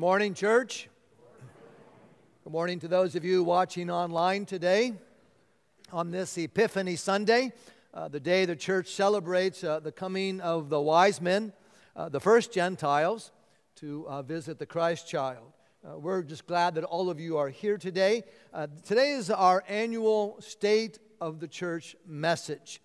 morning, church. Good morning to those of you watching online today on this Epiphany Sunday, uh, the day the church celebrates uh, the coming of the wise men, uh, the first Gentiles, to uh, visit the Christ child. Uh, we're just glad that all of you are here today. Uh, today is our annual State of the Church message.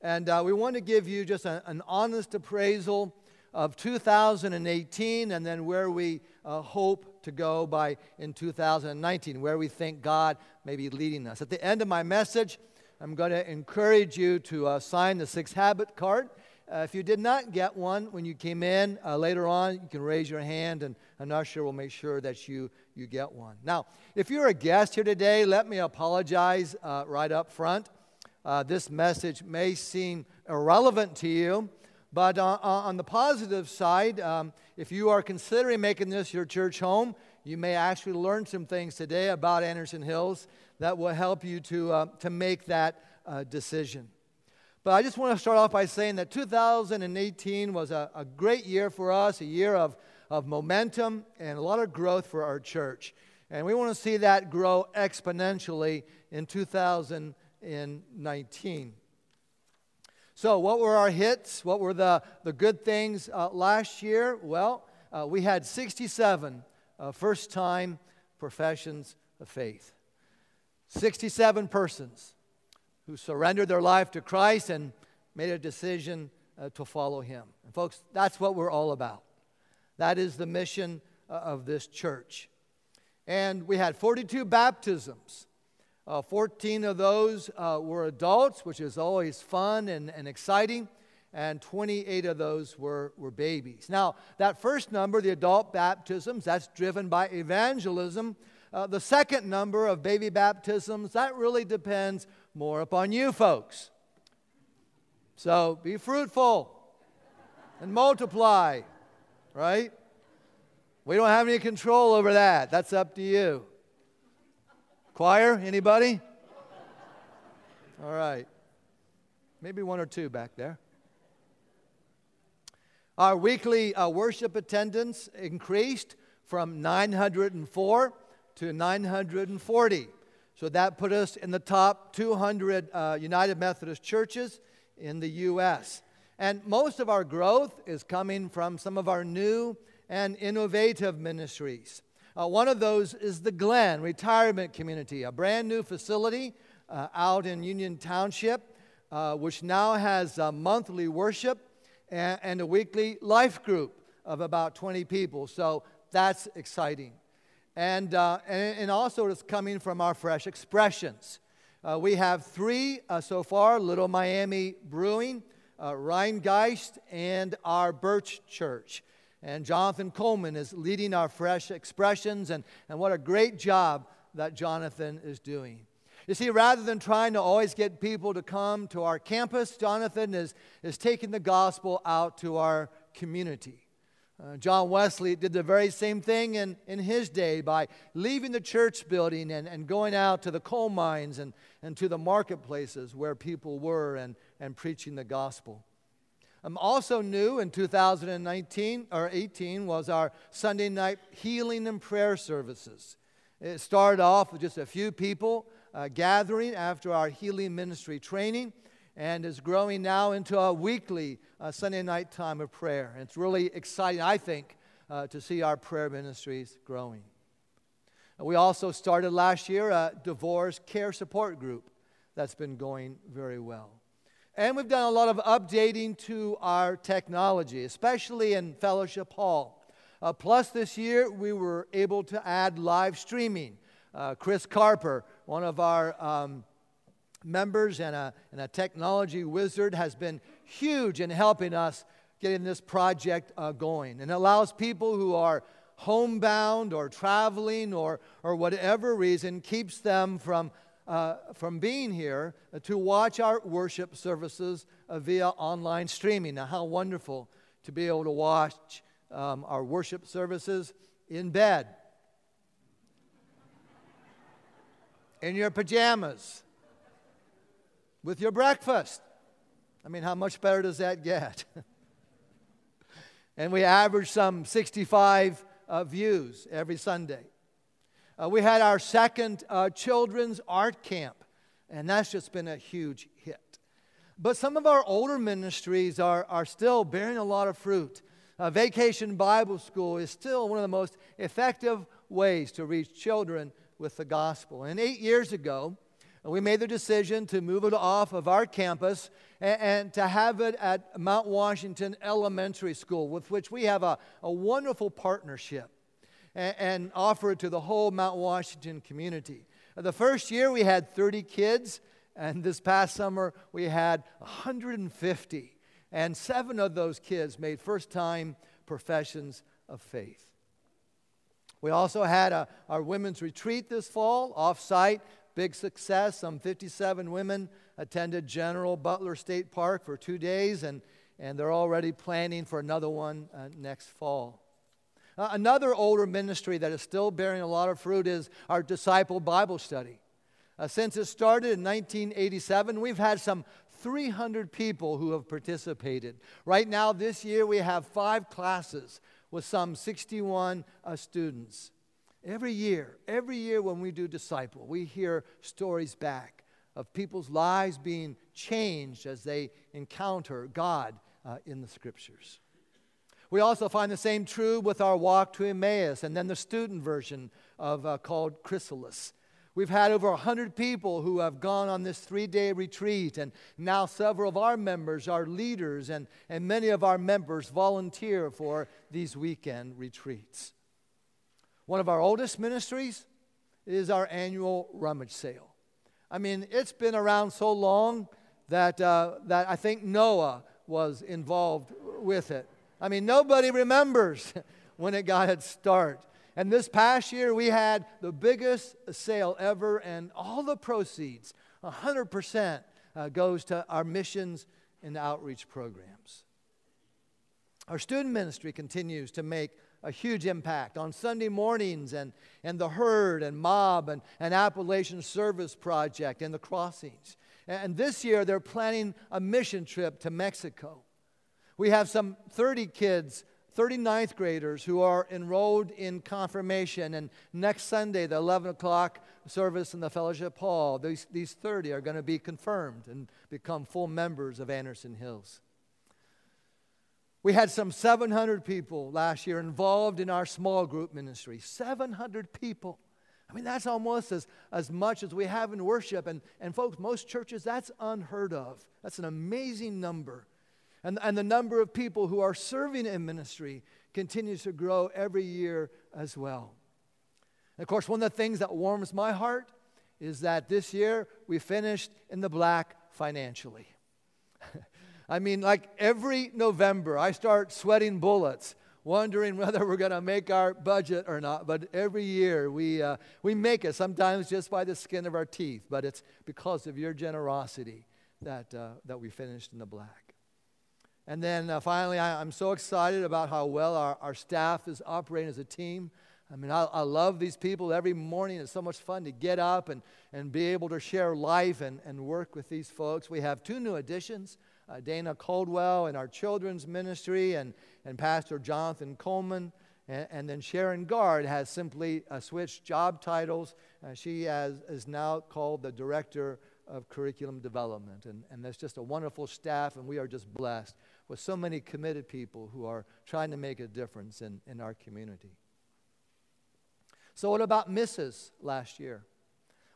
And we want to give you just a, an honest appraisal of 2018 and then where we uh, hope to go by in 2019, where we think God may be leading us. At the end of my message, I'm going to encourage you to uh, sign the six habit card. Uh, if you did not get one when you came in uh, later on, you can raise your hand, and an usher will make sure that you, you get one. Now, if you're a guest here today, let me apologize uh, right up front. Uh, this message may seem irrelevant to you, but uh, uh, on the positive side, um, if you are considering making this your church home, you may actually learn some things today about Anderson Hills that will help you to, uh, to make that uh, decision. But I just want to start off by saying that 2018 was a, a great year for us, a year of, of momentum and a lot of growth for our church. And we want to see that grow exponentially in 2019. So, what were our hits? What were the, the good things uh, last year? Well, uh, we had 67 uh, first time professions of faith. 67 persons who surrendered their life to Christ and made a decision uh, to follow Him. And, folks, that's what we're all about. That is the mission uh, of this church. And we had 42 baptisms. Uh, 14 of those uh, were adults, which is always fun and, and exciting, and 28 of those were, were babies. Now, that first number, the adult baptisms, that's driven by evangelism. Uh, the second number of baby baptisms, that really depends more upon you folks. So be fruitful and multiply, right? We don't have any control over that. That's up to you. Choir, anybody? All right. Maybe one or two back there. Our weekly uh, worship attendance increased from 904 to 940. So that put us in the top 200 uh, United Methodist churches in the U.S. And most of our growth is coming from some of our new and innovative ministries. Uh, one of those is the Glen Retirement Community, a brand new facility uh, out in Union Township, uh, which now has monthly worship and, and, a weekly life group of about 20 people. So that's exciting. And, uh, and, and, also, it's coming from our fresh expressions. Uh, we have three uh, so far Little Miami Brewing, Rheingeist, and our Birch Church. And Jonathan Coleman is leading our fresh expressions, and, and what a great job that Jonathan is doing. You see, rather than trying to always get people to come to our campus, Jonathan is, is taking the gospel out to our community. Uh, John Wesley did the very same thing in, in his day by leaving the church building and, and going out to the coal mines and, and to the marketplaces where people were and, and preaching the gospel. Um, also new in 2019 or 18 was our Sunday night healing and prayer services. It started off with just a few people uh, gathering after our healing ministry training and is growing now into a weekly uh, Sunday night time of prayer. And it's really exciting, I think, uh, to see our prayer ministries growing. We also started last year a divorce care support group that's been going very well. And we've done a lot of updating to our technology, especially in Fellowship Hall. Uh, plus, this year we were able to add live streaming. Uh, Chris Carper, one of our um, members and a, and a technology wizard, has been huge in helping us getting this project uh, going. And it allows people who are homebound or traveling or, or whatever reason, keeps them from uh, from being here uh, to watch our worship services uh, via online streaming. Now, how wonderful to be able to watch um, our worship services in bed, in your pajamas, with your breakfast. I mean, how much better does that get? and we average some 65 uh, views every Sunday. Uh, we had our second uh, children's art camp, and that's just been a huge hit. But some of our older ministries are, are still bearing a lot of fruit. Uh, Vacation Bible School is still one of the most effective ways to reach children with the gospel. And eight years ago, we made the decision to move it off of our campus and, and, to have it at Mount Washington Elementary School, with which we have a, a wonderful partnership, and, and offer it to the whole Mount Washington community. The first year we had 30 kids, and this past summer we had 150. And seven of those kids made first time professions of faith. We also had a, our women's retreat this fall, off site Big success. Some 57 women attended General Butler State Park for two days, and, and they're already planning for another one uh, next fall. Uh, another older ministry that is still bearing a lot of fruit is our Disciple Bible Study. Uh, since it started in 1987, we've had some 300 people who have participated. Right now, this year, we have five classes with some 61 uh, students. Every year, every year when we do disciple, we hear stories back of people's lives being changed as they encounter God uh, in the scriptures. We also find the same true with our walk to Emmaus and then the student version of uh, called Chrysalis. We've had over 100 people who have gone on this three day retreat, and now several of our members are leaders, and, and many of our members volunteer for these weekend retreats. One of our oldest ministries is our annual rummage sale. I mean, it's been around so long that, uh, that I think Noah was involved with it. I mean, nobody remembers when it got its start. And this past year, we had the biggest sale ever, and all the proceeds, 100%, uh, goes to our missions and outreach programs. Our student ministry continues to make a huge impact on Sunday mornings and, and the herd and mob and, and Appalachian Service Project and the crossings. And this year they're planning a mission trip to Mexico. We have some 30 kids, 39th graders, who are enrolled in confirmation. And next Sunday, the 11 o'clock service in the Fellowship Hall, these, these 30 are going to be confirmed and become full members of Anderson Hills. We had some 700 people last year involved in our small group ministry. 700 people. I mean, that's almost as, as much as we have in worship. And, and folks, most churches, that's unheard of. That's an amazing number. And, and the number of people who are serving in ministry continues to grow every year as well. And of course, one of the things that warms my heart is that this year we finished in the black financially. I mean, like every November, I start sweating bullets, wondering whether we're going to make our budget or not. But every year, we, uh, we make it, sometimes just by the skin of our teeth. But it's because of your generosity that, uh, that we finished in the black. And then uh, finally, I, am so excited about how well our, our staff is operating as a team. I mean, I, I, love these people. Every morning it's so much fun to get up and, and be able to share life and, and work with these folks. We have two new additions uh, Dana Caldwell in our children's ministry, and, and Pastor Jonathan Coleman. And, and then Sharon Guard has simply uh, switched job titles. Uh, she has, is now called the Director of Curriculum Development. And, and that's just a wonderful staff, and we are just blessed with so many committed people who are trying to make a difference in, in our community. So, what about misses last year?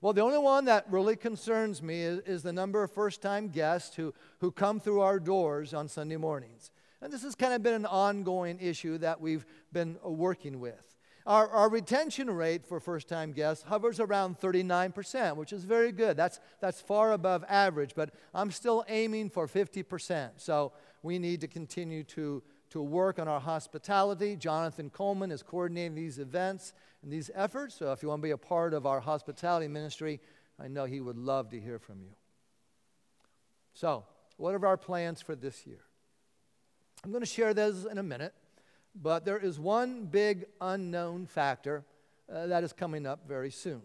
Well, the only one that really concerns me is, is the number of first time guests who, who come through our doors on Sunday mornings. And this has kind of been an ongoing issue that we've been uh, working with. Our, our retention rate for first time guests hovers around 39%, which is very good. That's, that's far above average, but I'm still aiming for 50%. So we need to continue to, to work on our hospitality. Jonathan Coleman is coordinating these events and these efforts. So if you want to be a part of our hospitality ministry, I know he would love to hear from you. So, what are our plans for this year? I'm going to share those in a minute, but there is one big unknown factor uh, that is coming up very soon.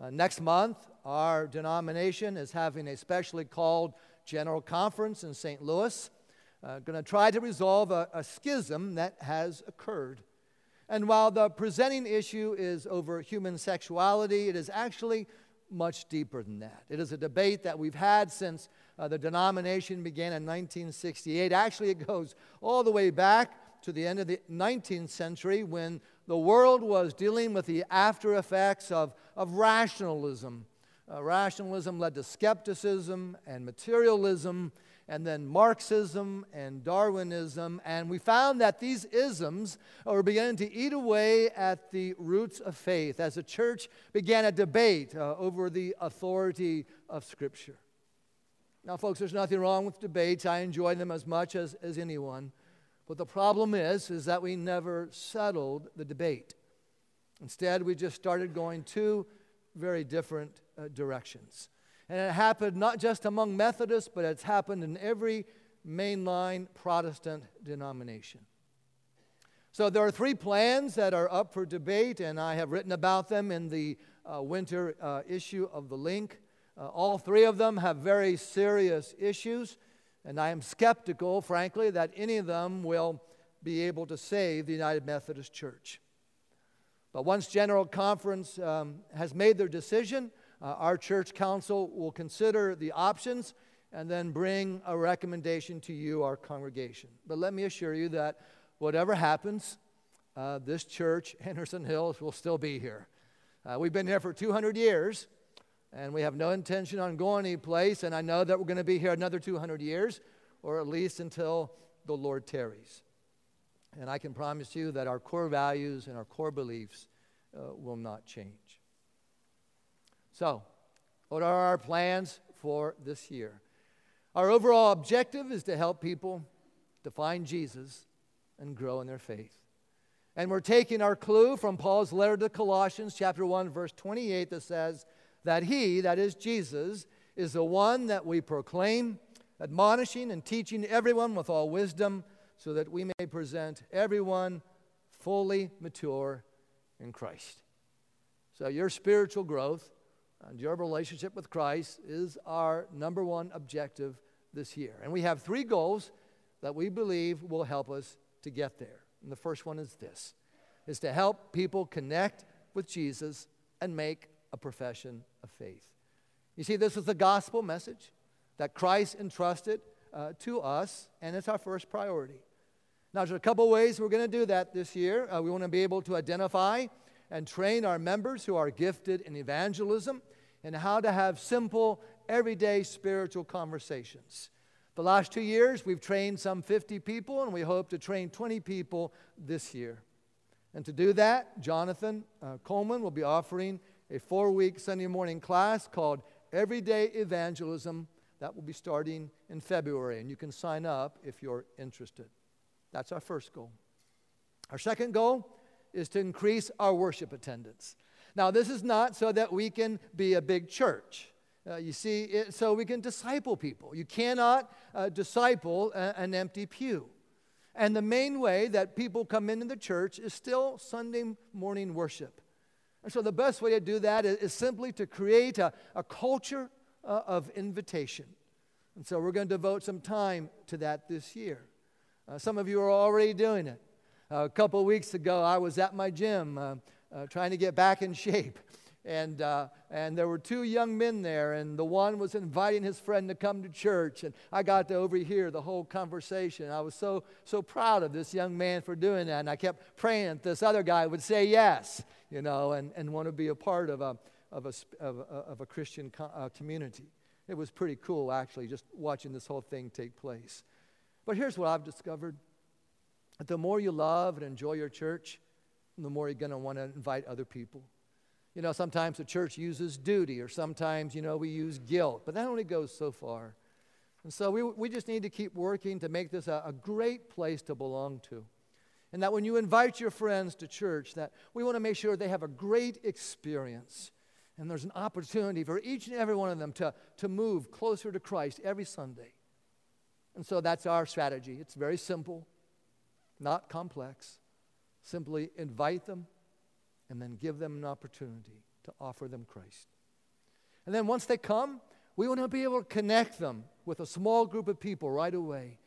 Uh, next month, our denomination is having a specially called General Conference in St. Louis. Uh, going to try to resolve a, a schism that has occurred. And while the presenting issue is over human sexuality, it is actually much deeper than that. It is a debate that we've had since uh, the denomination began in 1968. Actually, it goes all the way back to the end of the 19th century when the world was dealing with the after effects of, of rationalism. Uh, rationalism led to skepticism and materialism and then Marxism and Darwinism. And we found that these isms were beginning to eat away at the roots of faith as the church began a debate uh, over the authority of Scripture. Now, folks, there's nothing wrong with debates. I enjoy them as much as, as anyone. But the problem is, is that we never settled the debate. Instead, we just started going two very different uh, directions. And it happened not just among Methodists, but it's happened in every mainline Protestant denomination. So there are three plans that are up for debate, and I have written about them in the uh, winter uh, issue of the link. Uh, all three of them have very serious issues, and I am skeptical, frankly, that any of them will be able to save the United Methodist Church. But once General Conference um, has made their decision, uh, our church council will consider the options and then bring a recommendation to you, our congregation. But let me assure you that whatever happens, uh, this church, Anderson Hills, will still be here. Uh, we've been here for 200 years, and we have no intention on going anyplace, and I know that we're going to be here another 200 years, or at least until the Lord tarries. And I can promise you that our core values and our core beliefs uh, will not change. So, what are our plans for this year? Our overall objective is to help people to find Jesus and grow in their faith. And we're taking our clue from Paul's letter to Colossians, chapter 1, verse 28, that says that he, that is Jesus, is the one that we proclaim, admonishing and teaching everyone with all wisdom, so that we may present everyone fully mature in Christ. So, your spiritual growth and your relationship with Christ is our number one objective this year. And we have three goals that we believe will help us to get there. And the first one is this is to help people connect with Jesus and make a profession of faith. You see, this is the gospel message that Christ entrusted uh, to us, and it's our first priority. Now, there's a couple ways we're going to do that this year. Uh, we want to be able to identify and train our members who are gifted in evangelism and how to have simple, everyday spiritual conversations. The last two years, we've trained some 50 people, and we hope to train 20 people this year. And to do that, Jonathan uh, Coleman will be offering a four week Sunday morning class called Everyday Evangelism that will be starting in February. And you can sign up if you're interested. That's our first goal. Our second goal is to increase our worship attendance. Now, this is not so that we can be a big church. Uh, you see, it, so we can disciple people. You cannot uh, disciple a, an empty pew. And the main way that people come into the church is still Sunday morning worship. And so the best way to do that is, is simply to create a, a culture uh, of invitation. And so we're going to devote some time to that this year. Uh, some of you are already doing it. Uh, a couple weeks ago, I was at my gym uh, uh, trying to get back in shape. And, uh, and there were two young men there, and the one was inviting his friend to come to church. And I got to overhear the whole conversation. I was so, so proud of this young man for doing that. And I kept praying that this other guy would say yes, you know, and, and want to be a part of a, of a, of a, of a Christian co- uh, community. It was pretty cool, actually, just watching this whole thing take place. But here's what I've discovered the more you love and enjoy your church, the more you're going to want to invite other people. You know, sometimes the church uses duty, or sometimes, you know, we use guilt, but that only goes so far. And so we, we just need to keep working to make this a, a great place to belong to. And that when you invite your friends to church, that we want to make sure they have a great experience. And there's an opportunity for each and every one of them to, to move closer to Christ every Sunday. And so that's our strategy. It's very simple, not complex. Simply invite them and then give them an opportunity to offer them Christ. And then once they come, we want to be able to connect them with a small group of people right away.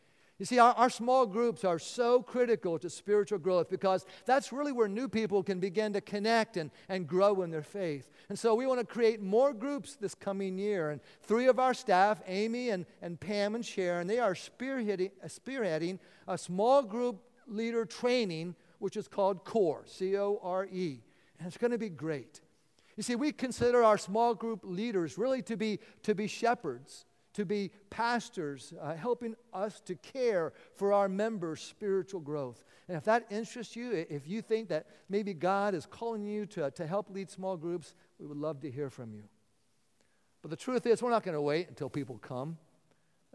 You see, our, our, small groups are so critical to spiritual growth because that's really where new people can begin to connect and, and grow in their faith. And so we want to create more groups this coming year. And three of our staff, Amy and, and Pam and Sharon, they are spearheading, spearheading a small group leader training, which is called CORE, C O R E. And it's going to be great. You see, we consider our small group leaders really to be, to be shepherds to be pastors, uh, helping us to care for our members' spiritual growth. And if that interests you, if you think that maybe God is calling you to, to help lead small groups, we would love to hear from you. But the truth is, we're not going to wait until people come.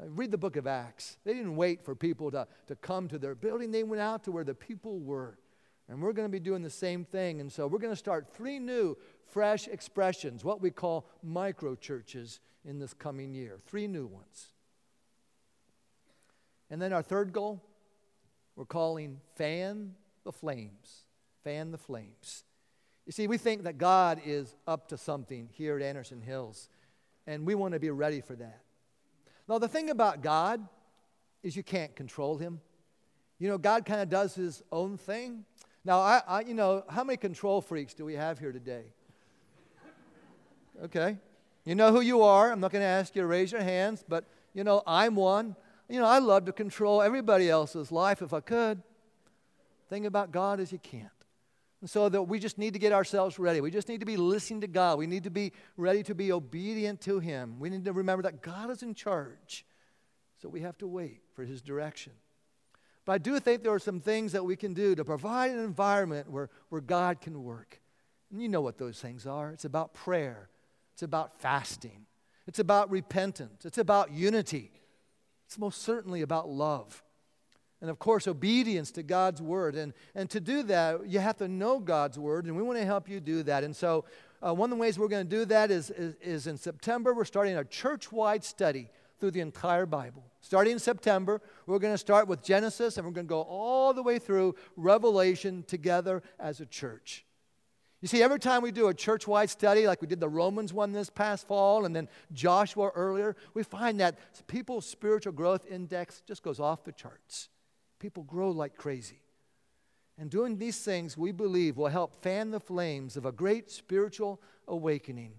Uh, read the book of Acts. They didn't wait for people to, to come to their building, they went out to where the people were. And we're going to be doing the same thing. And so we're going to start three new, fresh expressions, what we call micro churches in this coming year. Three new ones. And then our third goal, we're calling Fan the Flames. Fan the Flames. You see, we think that God is up to something here at Anderson Hills, and we want to be ready for that. Now, the thing about God is you can't control him. You know, God kind of does his own thing. Now, I, I, you know, how many control freaks do we have here today? Okay. You know who you are. I'm not going to ask you to raise your hands, but you know, I'm one. You know, I love to control everybody else's life if I could. Thing about God is you can't. And so that we just need to get ourselves ready. We just need to be listening to God. We need to be ready to be obedient to Him. We need to remember that God is in charge. So we have to wait for His direction. But I do think there are some things that we can do to provide an environment where, where God can work. And you know what those things are it's about prayer, it's about fasting. It's about repentance. It's about unity. It's most certainly about love. And of course, obedience to God's word. And, and to do that, you have to know God's word, and we want to help you do that. And so, uh, one of the ways we're going to do that is, is, is in September, we're starting a church wide study through the entire Bible. Starting in September, we're going to start with Genesis, and we're going to go all the way through Revelation together as a church. You see, every time we do a church wide study, like we did the Romans one this past fall and then Joshua earlier, we find that people's spiritual growth index just goes off the charts. People grow like crazy. And doing these things, we believe, will help fan the flames of a great spiritual awakening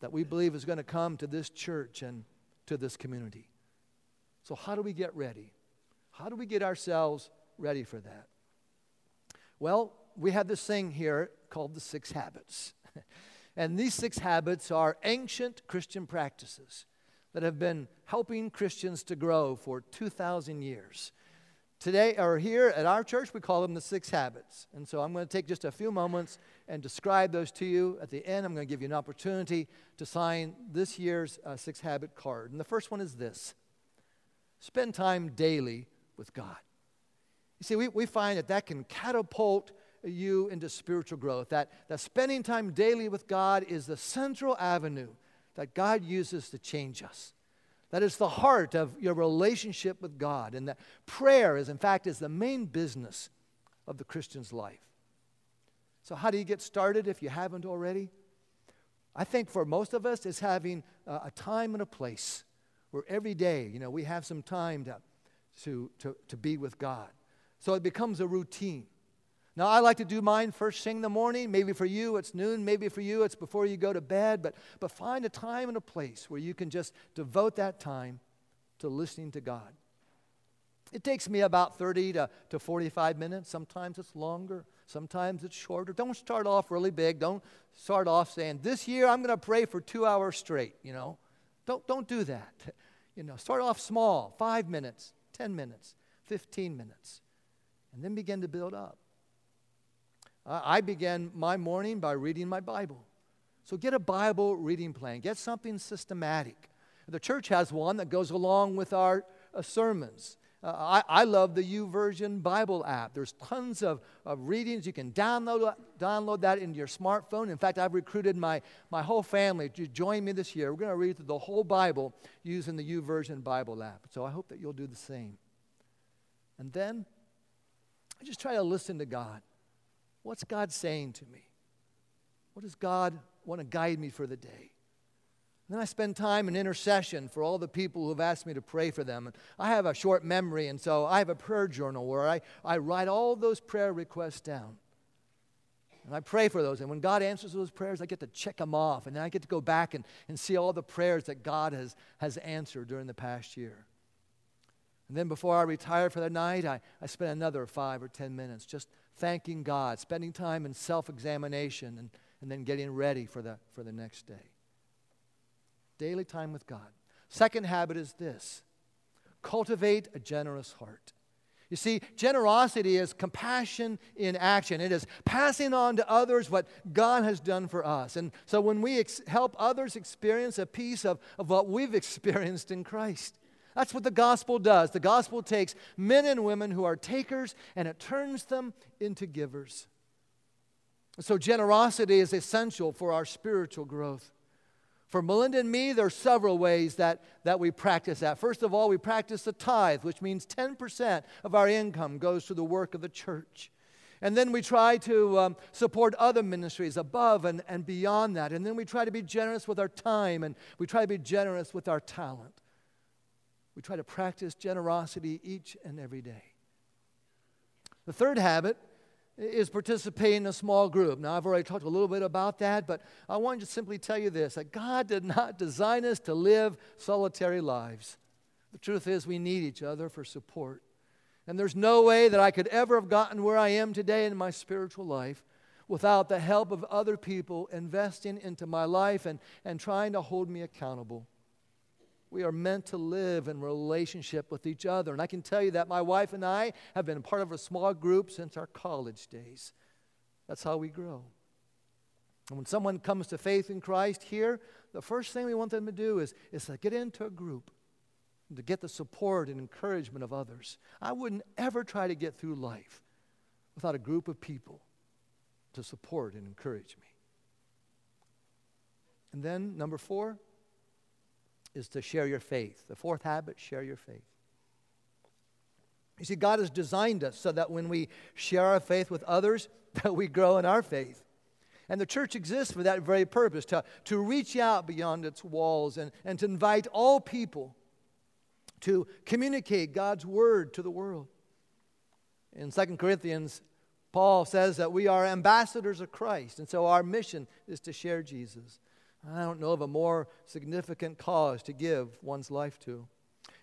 that we believe is going to come to this church and to this community. So, how do we get ready? How do we get ourselves ready for that? Well, we have this thing here called the six habits. and these six habits are ancient Christian practices that have been helping Christians to grow for 2,000 years. Today, or here at our church, we call them the six habits. And so I'm going to take just a few moments and describe those to you. At the end, I'm going to give you an opportunity to sign this year's uh, six habit card. And the first one is this spend time daily with God. You see, we, we find that that can catapult you into spiritual growth. That, that spending time daily with God is the central avenue that God uses to change us. That is the heart of your relationship with God. And that prayer is, in fact, is the main business of the Christian's life. So, how do you get started if you haven't already? I think for most of us, it's having a, time and a place where every day, you know, we have some time to, to, to, to be with God. So it becomes a routine. Now, I like to do mine first thing in the morning. Maybe for you it's noon. Maybe for you it's before you go to bed. But, but find a time and a place where you can just devote that time to listening to God. It takes me about 30 to, to 45 minutes. Sometimes it's longer, sometimes it's shorter. Don't start off really big. Don't start off saying, This year I'm going to pray for two hours straight. You know, don't, don't do that. You know, start off small five minutes, 10 minutes, 15 minutes, and then begin to build up. I began my morning by reading my Bible. So get a Bible reading plan, get something systematic. The church has one that goes along with our uh, sermons. Uh, I, I, love the YouVersion Bible app. There's tons of, of readings. You can download, download that into your smartphone. In fact, I've recruited my, my whole family to join me this year. We're going to read through the whole Bible using the YouVersion Bible app. So I hope that you'll do the same. And then I just try to listen to God. What's God saying to me? What does God want to guide me for the day? then I spend time in intercession for all the people who have asked me to pray for them. And I have a short memory, and so I have a prayer journal where I, I write all those prayer requests down. And I pray for those. And when God answers those prayers, I get to check them off. And then I get to go back and, and see all the prayers that God has, has answered during the past year. And then before I retire for the night, I, I spend another five or ten minutes just thanking God, spending time in self examination, and, and then getting ready for the, for the next day. Daily time with God. Second habit is this cultivate a generous heart. You see, generosity is compassion in action. It is passing on to others what God has done for us. And so when we ex- help others experience a piece of, of what we've experienced in Christ, that's what the gospel does. The gospel takes men and women who are takers and it turns them into givers. So, generosity is essential for our spiritual growth. For Melinda and me, there are several ways that, that we practice that. First of all, we practice the tithe, which means 10% of our income goes to the work of the church. And then we try to um, support other ministries above and, and beyond that. And then we try to be generous with our time and we try to be generous with our talent. We try to practice generosity each and every day. The third habit is participating in a small group. Now, I've already talked a little bit about that, but I want to simply tell you this that God did not design us to live solitary lives. The truth is, we need each other for support. And there's no way that I could ever have gotten where I am today in my spiritual life without the help of other people investing into my life and, and trying to hold me accountable. We are meant to live in relationship with each other. And I can tell you that my wife and I have been part of a small group since our college days. That's how we grow. And when someone comes to faith in Christ here, the first thing we want them to do is, is to get into a group to get the support and encouragement of others. I wouldn't ever try to get through life without a group of people to support and encourage me. And then, number four, is to share your faith. The fourth habit, share your faith. You see, God has designed us so that when we share our faith with others, that we grow in our faith. And the church exists for that very purpose, to, to reach out beyond its walls and, and to invite all people to communicate God's word to the world. In 2 Corinthians, Paul says that we are ambassadors of Christ, and so our mission is to share Jesus. I don't know of a more significant cause to give one's life to.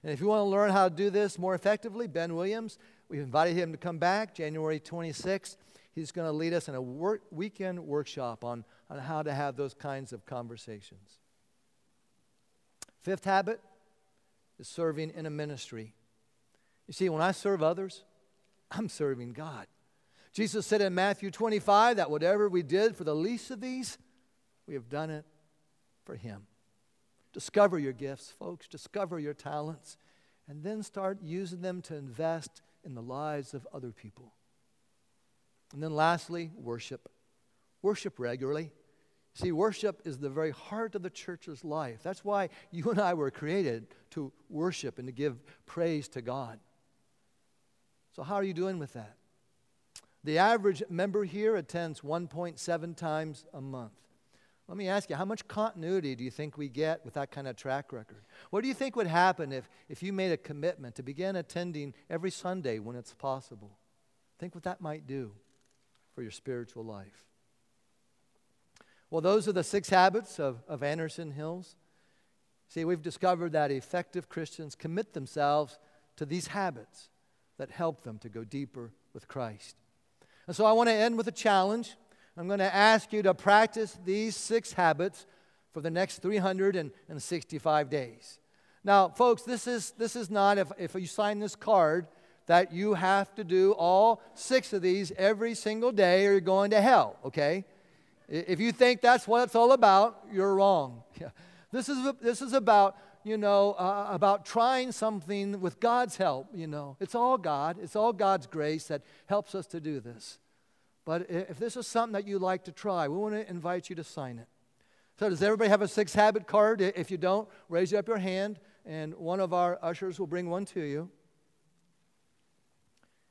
And if you want to learn how to do this more effectively, Ben Williams, we've invited him to come back January 26th. He's going to lead us in a work, weekend workshop on, on how to have those kinds of conversations. Fifth habit is serving in a ministry. You see, when I serve others, I'm serving God. Jesus said in Matthew 25 that whatever we did for the least of these, we have done it for Him. Discover your gifts, folks. Discover your talents. And then start using them to invest in the lives of other people. And then lastly, worship. Worship regularly. See, worship is the very heart of the church's life. That's why you and I were created to worship and to give praise to God. So, how are you doing with that? The average member here attends 1.7 times a month. Let me ask you, how much continuity do you think we get with that kind of track record? What do you think would happen if, if you made a commitment to begin attending every Sunday when it's possible? Think what that might do for your spiritual life. Well, those are the six habits of, of Anderson Hills. See, we've discovered that effective Christians commit themselves to these habits that help them to go deeper with Christ. And so I want to end with a challenge. I'm going to ask you to practice these six habits for the next 365 days. Now, folks, this is, this is not, if, if you sign this card, that you have to do all six of these every single day or you're going to hell, okay? If you think that's what it's all about, you're wrong. Yeah. This, is, this is about, you know, uh, about trying something with God's help, you know. It's all God. It's all God's grace that helps us to do this. But if this is something that you'd like to try, we want to invite you to sign it. So, does everybody have a six habit card? If you don't, raise up your hand, and one of our ushers will bring one to you.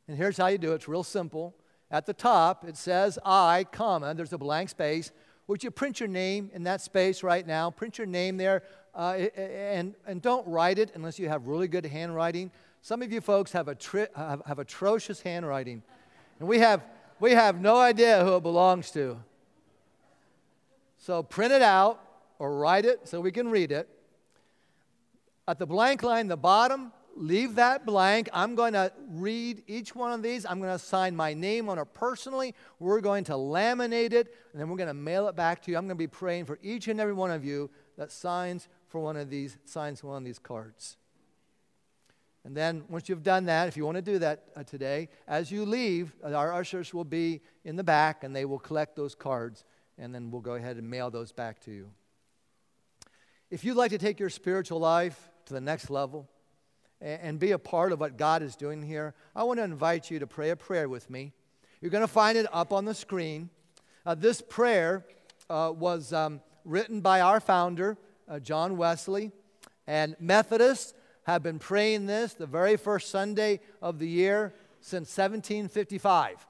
And here's how you do it it's real simple. At the top, it says I, comma, there's a blank space, would you print your name in that space right now? Print your name there, uh, and, and don't write it unless you have really good handwriting. Some of you folks have, tri- have, have atrocious handwriting, and we have, we have no idea who it belongs to. So print it out or write it so we can read it. At the blank line, the bottom, leave that blank. I'm going to read each one of these. I'm going to sign my name on it personally. We're going to laminate it, and then we're going to mail it back to you. I'm going to be praying for each and every one of you that signs for one of these signs for one of these cards. And then once you've done that, if you want to do that uh, today, as you leave, uh, our ushers will be in the back and they will collect those cards and then we'll go ahead and mail those back to you. If you'd like to take your spiritual life to the next level and, and be a part of what God is doing here, I want to invite you to pray a prayer with me. You're going to find it up on the screen. Uh, this prayer uh, was um, written by our founder, uh, John Wesley, and Methodists have been praying this the very first Sunday of the year since 1755.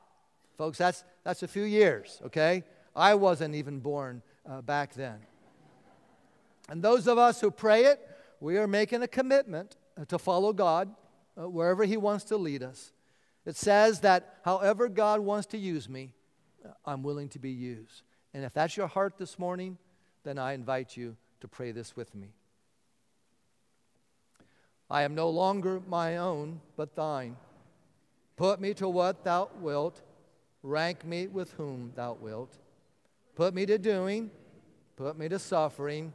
Folks, that's, that's a few years, okay? I wasn't even born uh, back then. And those of us who pray it, we are making a commitment uh, to follow God uh, wherever He wants to lead us. It says that however God wants to use me, uh, I'm willing to be used. And if that's your heart this morning, then I invite you to pray this with me. I am no longer my own, but thine. Put me to what thou wilt, rank me with whom thou wilt. Put me to doing, put me to suffering.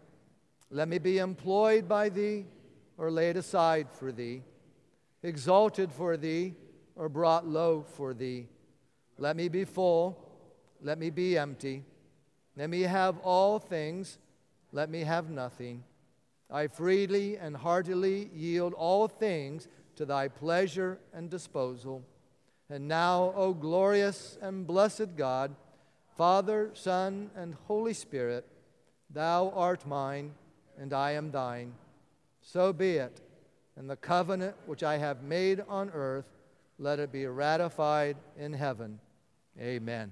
Let me be employed by thee or laid aside for thee, exalted for thee or brought low for thee. Let me be full, let me be empty. Let me have all things, let me have nothing. I freely and heartily yield all things to thy pleasure and disposal. And now, O glorious and blessed God, Father, Son, and Holy Spirit, thou art mine, and I am thine. So be it. And the covenant which I have made on earth, let it be ratified in heaven. Amen.